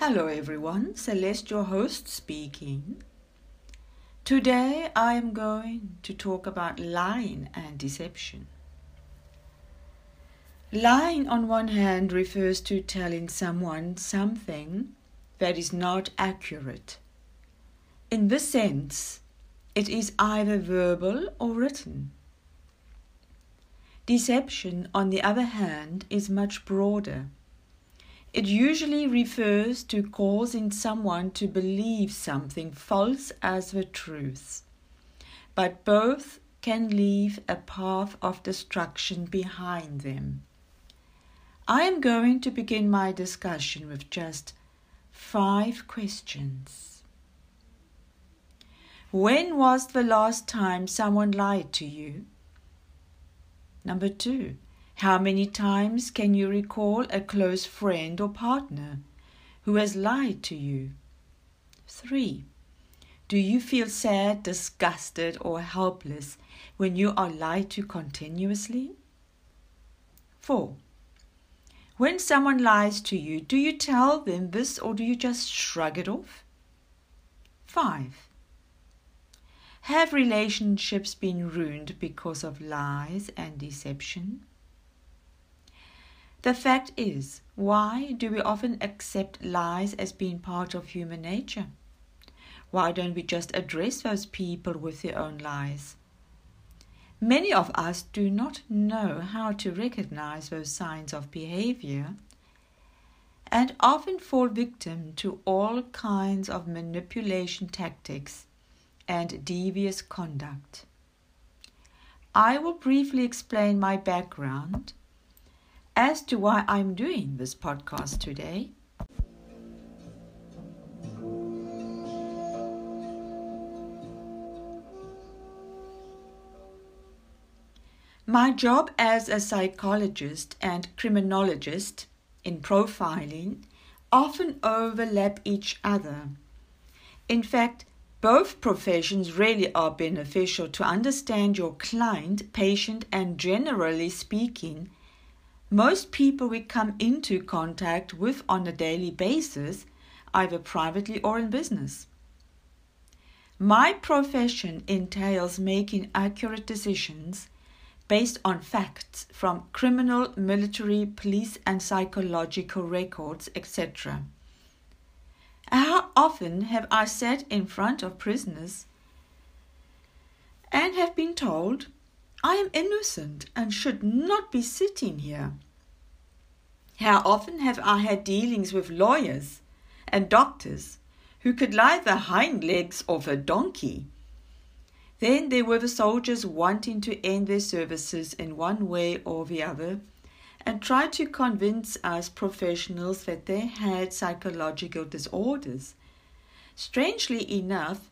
Hello everyone, Celeste, your host, speaking. Today I am going to talk about lying and deception. Lying, on one hand, refers to telling someone something that is not accurate. In this sense, it is either verbal or written. Deception, on the other hand, is much broader. It usually refers to causing someone to believe something false as the truth. But both can leave a path of destruction behind them. I am going to begin my discussion with just five questions. When was the last time someone lied to you? Number two, how many times can you recall a close friend or partner who has lied to you? Three, do you feel sad, disgusted, or helpless when you are lied to continuously? Four, when someone lies to you, do you tell them this or do you just shrug it off? Five, have relationships been ruined because of lies and deception? The fact is, why do we often accept lies as being part of human nature? Why don't we just address those people with their own lies? Many of us do not know how to recognize those signs of behavior and often fall victim to all kinds of manipulation tactics and devious conduct. I will briefly explain my background as to why I'm doing this podcast today. My job as a psychologist and criminologist in profiling often overlap each other. In fact, both professions really are beneficial to understand your client, patient, and generally speaking, most people we come into contact with on a daily basis, either privately or in business. My profession entails making accurate decisions based on facts from criminal, military, police, and psychological records, etc. How often have I sat in front of prisoners and have been told, I am innocent and should not be sitting here? How often have I had dealings with lawyers and doctors who could lie the hind legs of a donkey? Then there were the soldiers wanting to end their services in one way or the other and tried to convince us professionals that they had psychological disorders. Strangely enough,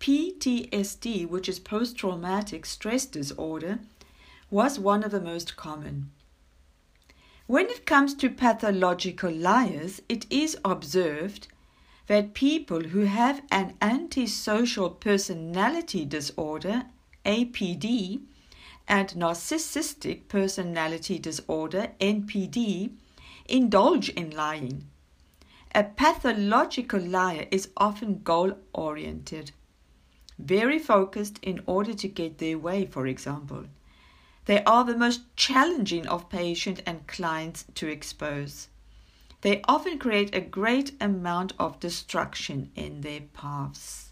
PTSD, which is post traumatic stress disorder, was one of the most common. When it comes to pathological liars, it is observed that people who have an antisocial personality disorder, APD, and narcissistic personality disorder, NPD, indulge in lying. A pathological liar is often goal oriented, very focused in order to get their way, for example. They are the most challenging of patients and clients to expose. They often create a great amount of destruction in their paths.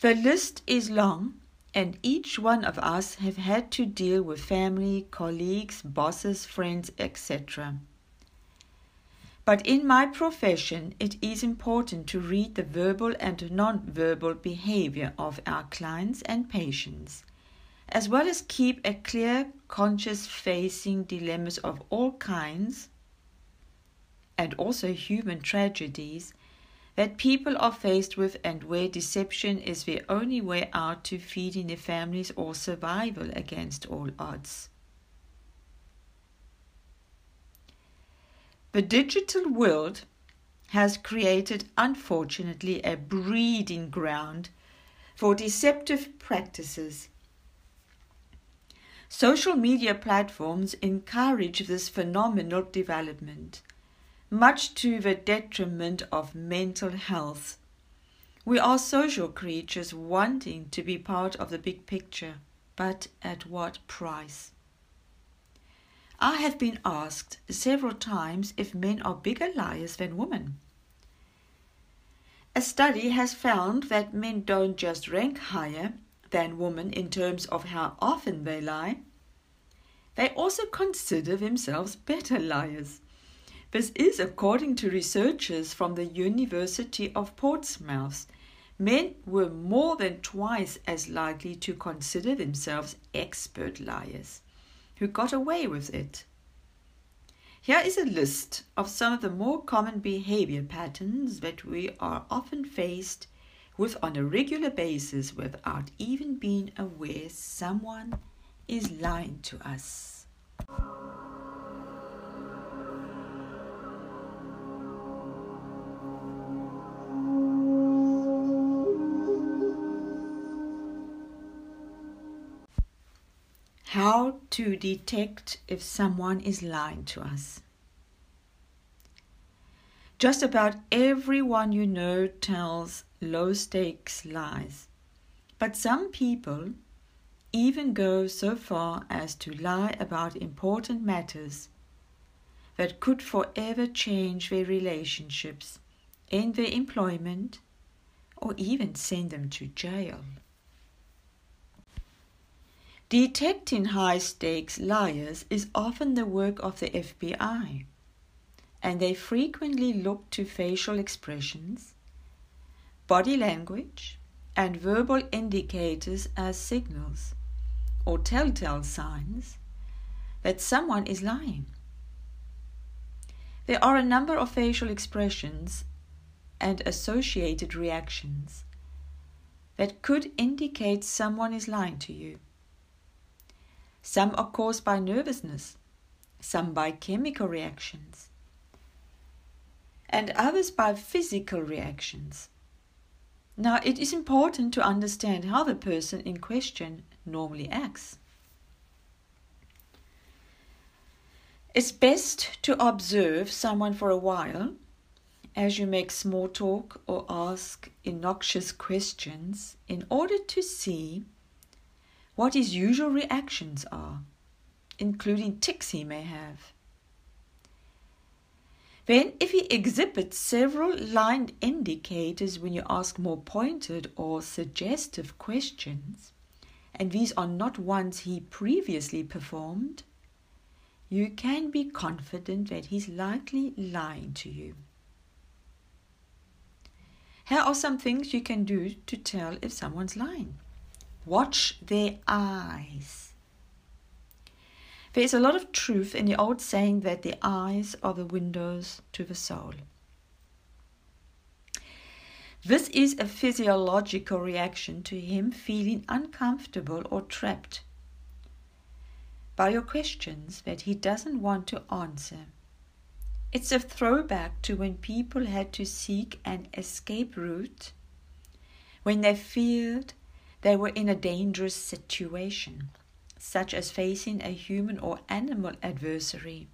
The list is long, and each one of us have had to deal with family, colleagues, bosses, friends, etc. But in my profession, it is important to read the verbal and non verbal behavior of our clients and patients, as well as keep a clear conscious facing dilemmas of all kinds and also human tragedies that people are faced with and where deception is the only way out to feeding the families or survival against all odds. The digital world has created, unfortunately, a breeding ground for deceptive practices. Social media platforms encourage this phenomenal development much to the detriment of mental health. We are social creatures wanting to be part of the big picture, but at what price? I have been asked several times if men are bigger liars than women. A study has found that men don't just rank higher than women in terms of how often they lie, they also consider themselves better liars. This is according to researchers from the University of Portsmouth. Men were more than twice as likely to consider themselves expert liars who got away with it. Here is a list of some of the more common behavior patterns that we are often faced with on a regular basis without even being aware someone is lying to us. How to detect if someone is lying to us. Just about everyone you know tells low stakes lies, but some people even go so far as to lie about important matters that could forever change their relationships, end their employment, or even send them to jail. Detecting high stakes liars is often the work of the FBI, and they frequently look to facial expressions, body language, and verbal indicators as signals or telltale signs that someone is lying. There are a number of facial expressions and associated reactions that could indicate someone is lying to you. Some are caused by nervousness, some by chemical reactions, and others by physical reactions. Now, it is important to understand how the person in question normally acts. It's best to observe someone for a while as you make small talk or ask innocuous questions in order to see what his usual reactions are, including tics he may have. Then, if he exhibits several line indicators when you ask more pointed or suggestive questions, and these are not ones he previously performed, you can be confident that he's likely lying to you. Here are some things you can do to tell if someone's lying. Watch their eyes. There is a lot of truth in the old saying that the eyes are the windows to the soul. This is a physiological reaction to him feeling uncomfortable or trapped by your questions that he doesn't want to answer. It's a throwback to when people had to seek an escape route, when they feared they were in a dangerous situation, such as facing a human or animal adversary.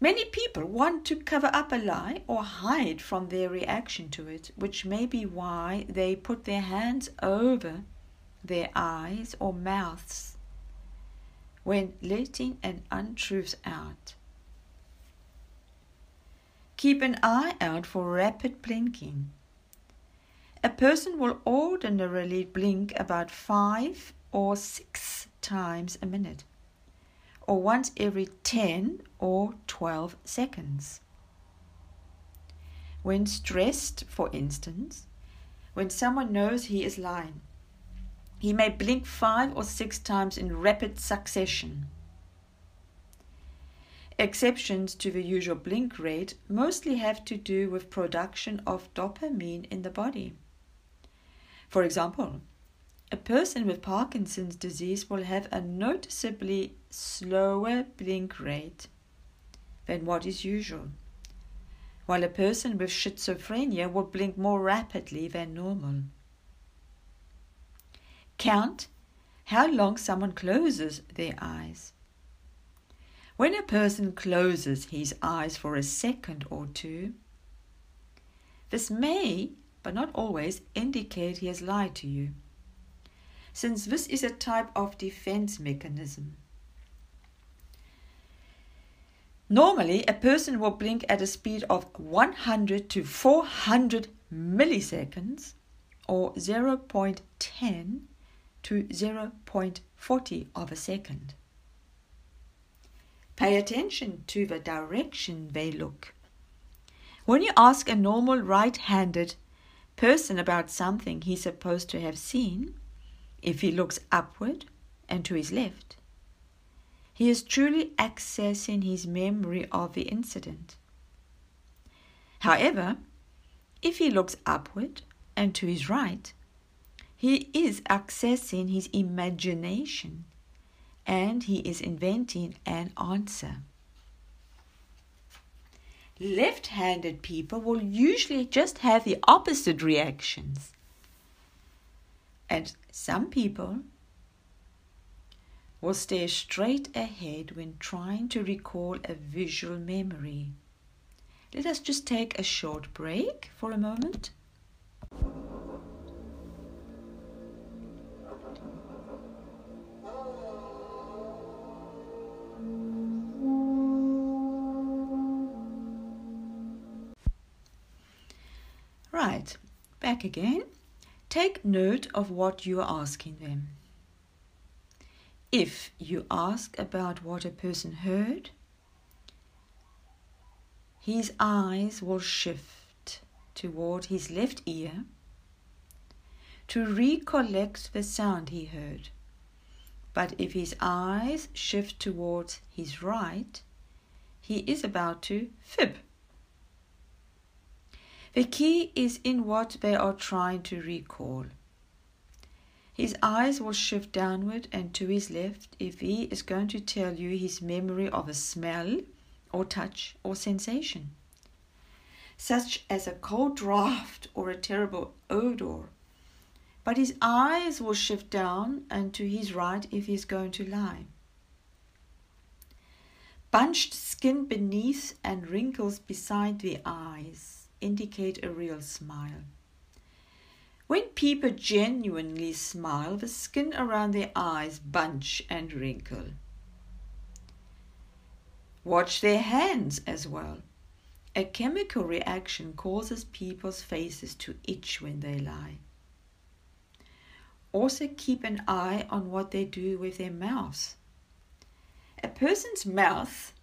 Many people want to cover up a lie or hide from their reaction to it, which may be why they put their hands over their eyes or mouths when letting an untruth out. Keep an eye out for rapid blinking a person will ordinarily blink about five or six times a minute, or once every 10 or 12 seconds. When stressed, for instance, when someone knows he is lying, he may blink five or six times in rapid succession. Exceptions to the usual blink rate mostly have to do with production of dopamine in the body. For example, a person with Parkinson's disease will have a noticeably slower blink rate than what is usual, while a person with schizophrenia will blink more rapidly than normal. Count how long someone closes their eyes. When a person closes his eyes for a second or two, this may, but not always, indicate he has lied to you, since this is a type of defense mechanism. Normally, a person will blink at a speed of 100 to 400 milliseconds or 0.10 to 0.40 of a second. Pay attention to the direction they look. When you ask a normal right handed person about something he's supposed to have seen, if he looks upward and to his left, he is truly accessing his memory of the incident. However, if he looks upward and to his right, he is accessing his imagination and he is inventing an answer. Left handed people will usually just have the opposite reactions. And some people will stare straight ahead when trying to recall a visual memory. Let us just take a short break for a moment. Right, back again. Take note of what you are asking them. If you ask about what a person heard, his eyes will shift toward his left ear to recollect the sound he heard. But if his eyes shift towards his right, he is about to fib. The key is in what they are trying to recall. His eyes will shift downward and to his left if he is going to tell you his memory of a smell or touch or sensation, such as a cold draft or a terrible odor. But his eyes will shift down and to his right if he is going to lie. Bunched skin beneath and wrinkles beside the eyes indicate a real smile. When people genuinely smile, the skin around their eyes bunch and wrinkle. Watch their hands as well. A chemical reaction causes people's faces to itch when they lie. Also, keep an eye on what they do with their mouths. A person's mouth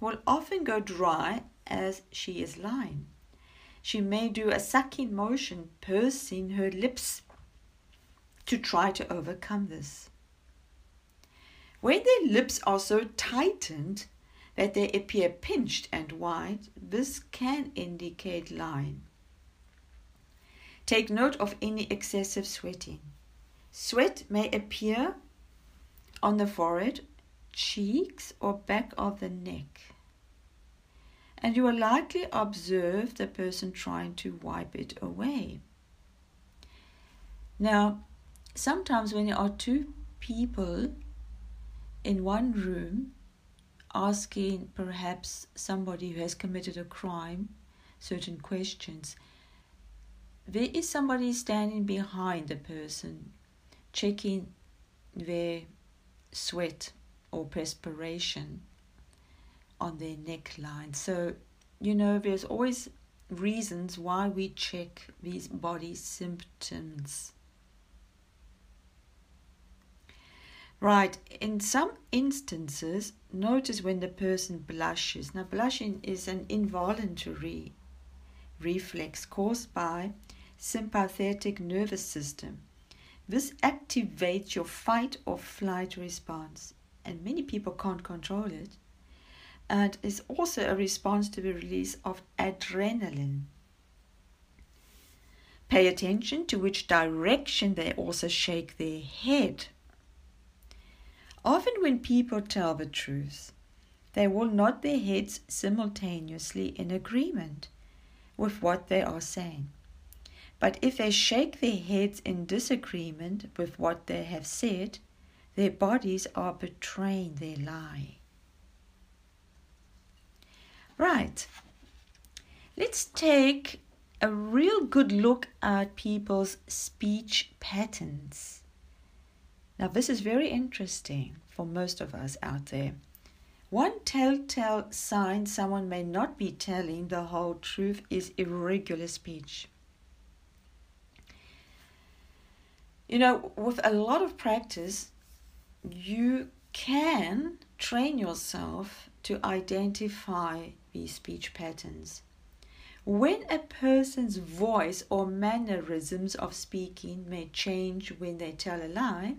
will often go dry as she is lying she may do a sucking motion, pursing her lips to try to overcome this. When their lips are so tightened that they appear pinched and wide, this can indicate lying. Take note of any excessive sweating. Sweat may appear on the forehead, cheeks, or back of the neck and you will likely observe the person trying to wipe it away. Now, sometimes when there are two people in one room asking perhaps somebody who has committed a crime certain questions, there is somebody standing behind the person checking their sweat or perspiration on their neckline. So, you know, there's always reasons why we check these body symptoms. Right, in some instances, notice when the person blushes. Now, blushing is an involuntary reflex caused by sympathetic nervous system. This activates your fight or flight response, and many people can't control it and is also a response to the release of adrenaline. Pay attention to which direction they also shake their head. Often, when people tell the truth, they will nod their heads simultaneously in agreement with what they are saying. But if they shake their heads in disagreement with what they have said, their bodies are betraying their lie. Right. Let's take a real good look at people's speech patterns. Now, this is very interesting for most of us out there. One telltale sign someone may not be telling the whole truth is irregular speech. You know, with a lot of practice, you can train yourself to identify speech patterns. When a person's voice or mannerisms of speaking may change when they tell a lie,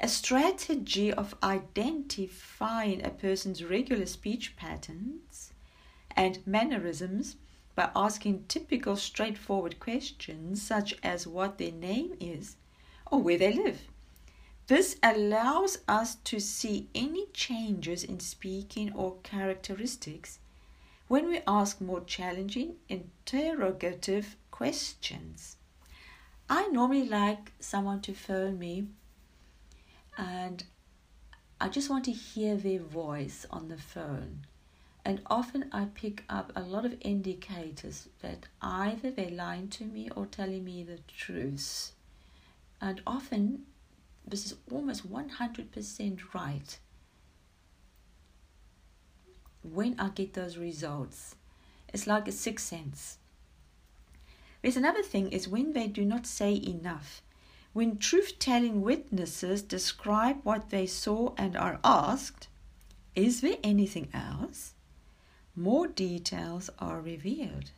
a strategy of identifying a person's regular speech patterns and mannerisms by asking typical straightforward questions such as what their name is or where they live. This allows us to see any changes in speaking or characteristics when we ask more challenging interrogative questions. I normally like someone to phone me and I just want to hear their voice on the phone. And often I pick up a lot of indicators that either they're lying to me or telling me the truth. And often this is almost 100% right when I get those results. It's like a sixth sense. There's another thing is when they do not say enough. When truth telling witnesses describe what they saw and are asked, Is there anything else? More details are revealed.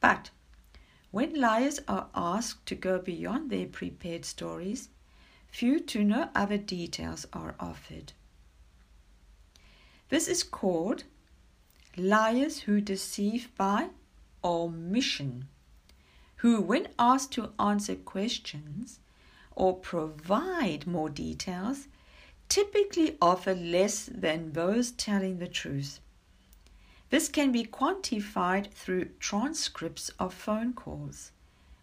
But when liars are asked to go beyond their prepared stories, few to no other details are offered. This is called liars who deceive by omission who, when asked to answer questions or provide more details, typically offer less than those telling the truth. This can be quantified through transcripts of phone calls,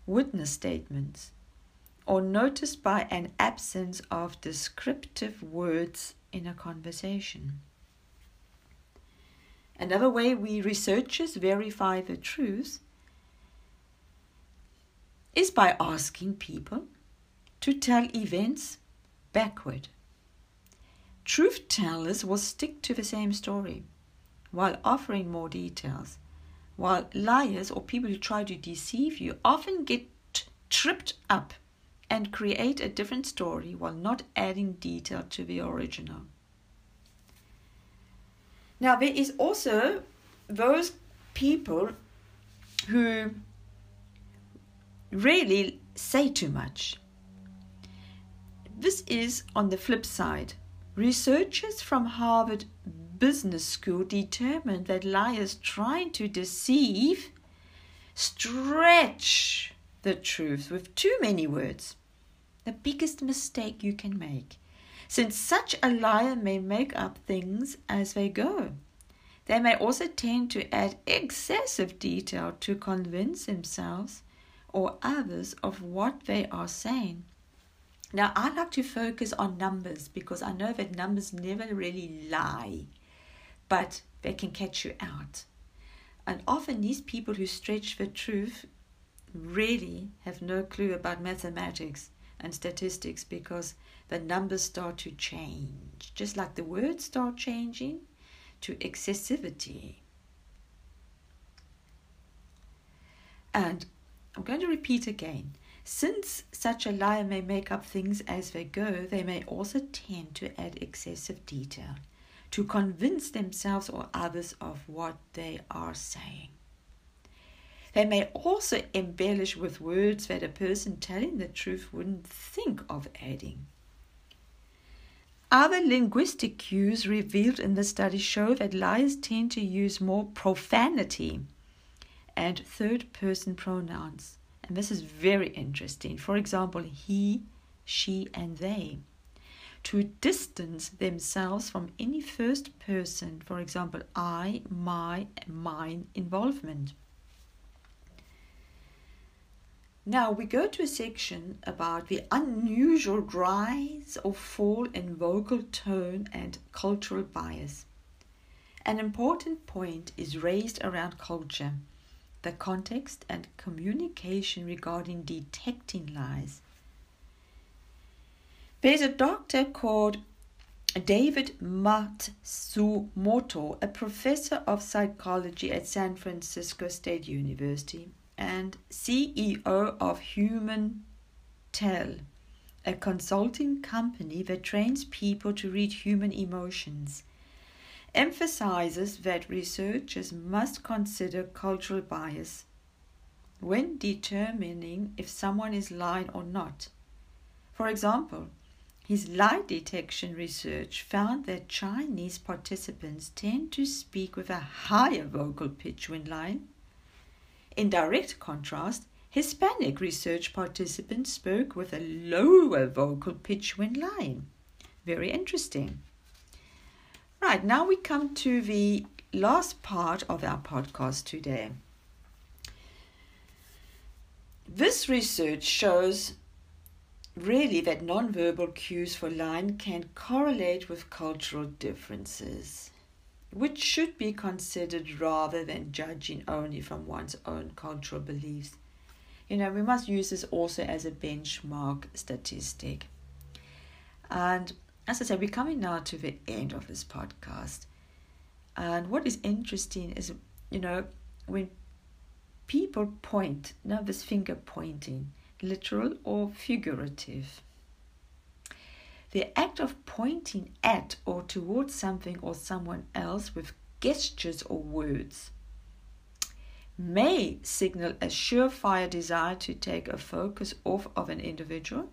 witness statements, or noticed by an absence of descriptive words in a conversation. Another way we researchers verify the truth is by asking people to tell events backward. Truth tellers will stick to the same story while offering more details, while liars or people who try to deceive you often get t- tripped up and create a different story while not adding detail to the original. Now, there is also those people who really say too much. This is on the flip side. Researchers from Harvard Business School determined that liars trying to deceive stretch the truth with too many words. The biggest mistake you can make, since such a liar may make up things as they go. They may also tend to add excessive detail to convince themselves or others of what they are saying. Now, I like to focus on numbers because I know that numbers never really lie, but they can catch you out. And often, these people who stretch the truth really have no clue about mathematics and statistics because the numbers start to change, just like the words start changing to excessivity. And I'm going to repeat again. Since such a liar may make up things as they go, they may also tend to add excessive detail to convince themselves or others of what they are saying. They may also embellish with words that a person telling the truth wouldn't think of adding. Other linguistic cues revealed in the study show that liars tend to use more profanity and third person pronouns. And this is very interesting. For example, he, she, and they. To distance themselves from any first person, for example, I, my, mine involvement. Now we go to a section about the unusual rise or fall in vocal tone and cultural bias. an important point is raised around culture, the context, and communication regarding detecting lies. There's a doctor called David Matsumoto, a professor of psychology at San Francisco State University and CEO of Human Tell, a consulting company that trains people to read human emotions, emphasizes that researchers must consider cultural bias when determining if someone is lying or not. For example, his lie detection research found that Chinese participants tend to speak with a higher vocal pitch when lying. In direct contrast, Hispanic research participants spoke with a lower vocal pitch when lying. Very interesting. Right, now we come to the last part of our podcast today. This research shows really that nonverbal cues for line can correlate with cultural differences, which should be considered rather than judging only from one's own cultural beliefs. You know, we must use this also as a benchmark statistic. And as I said, we're coming now to the end of this podcast. And what is interesting is, you know, when people point, now this finger pointing, literal or figurative. The act of pointing at or towards something or someone else with gestures or words may signal a surefire desire to take a focus off of an individual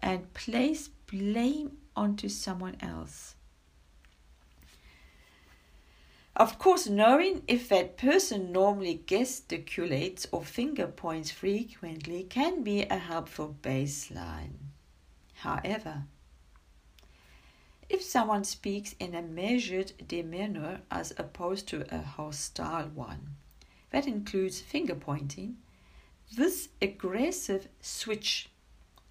and place blame onto someone else. Of course, knowing if that person normally gesticulates or finger points frequently can be a helpful baseline. However, if someone speaks in a measured demeanor as opposed to a hostile one, that includes finger pointing, this aggressive switch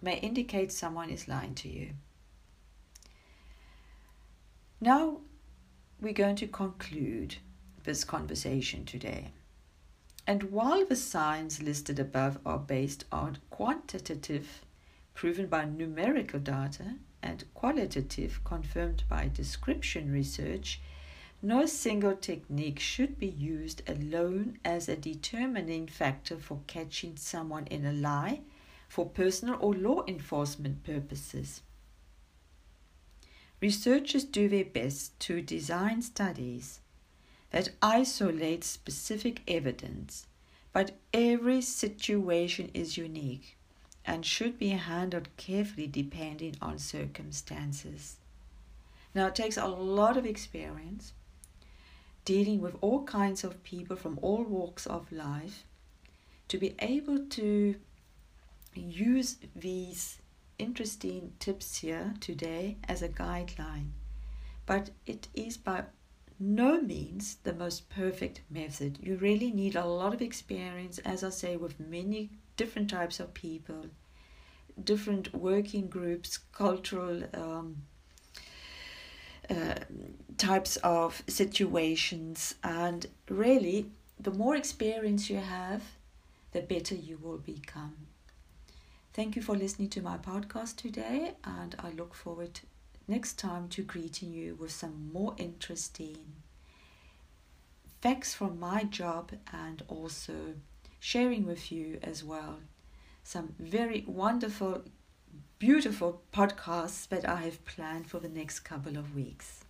may indicate someone is lying to you. Now, we're going to conclude this conversation today. And while the signs listed above are based on quantitative, proven by numerical data, and qualitative, confirmed by description research, no single technique should be used alone as a determining factor for catching someone in a lie for personal or law enforcement purposes. Researchers do their best to design studies that isolate specific evidence, but every situation is unique and should be handled carefully depending on circumstances. Now, it takes a lot of experience dealing with all kinds of people from all walks of life to be able to use these interesting tips here today as a guideline, but it is by no means the most perfect method. You really need a lot of experience, as I say, with many different types of people, different working groups, cultural um, uh, types of situations, and really, the more experience you have, the better you will become. Thank you for listening to my podcast today, and I look forward next time to greeting you with some more interesting facts from my job and also sharing with you as well some very wonderful, beautiful podcasts that I have planned for the next couple of weeks.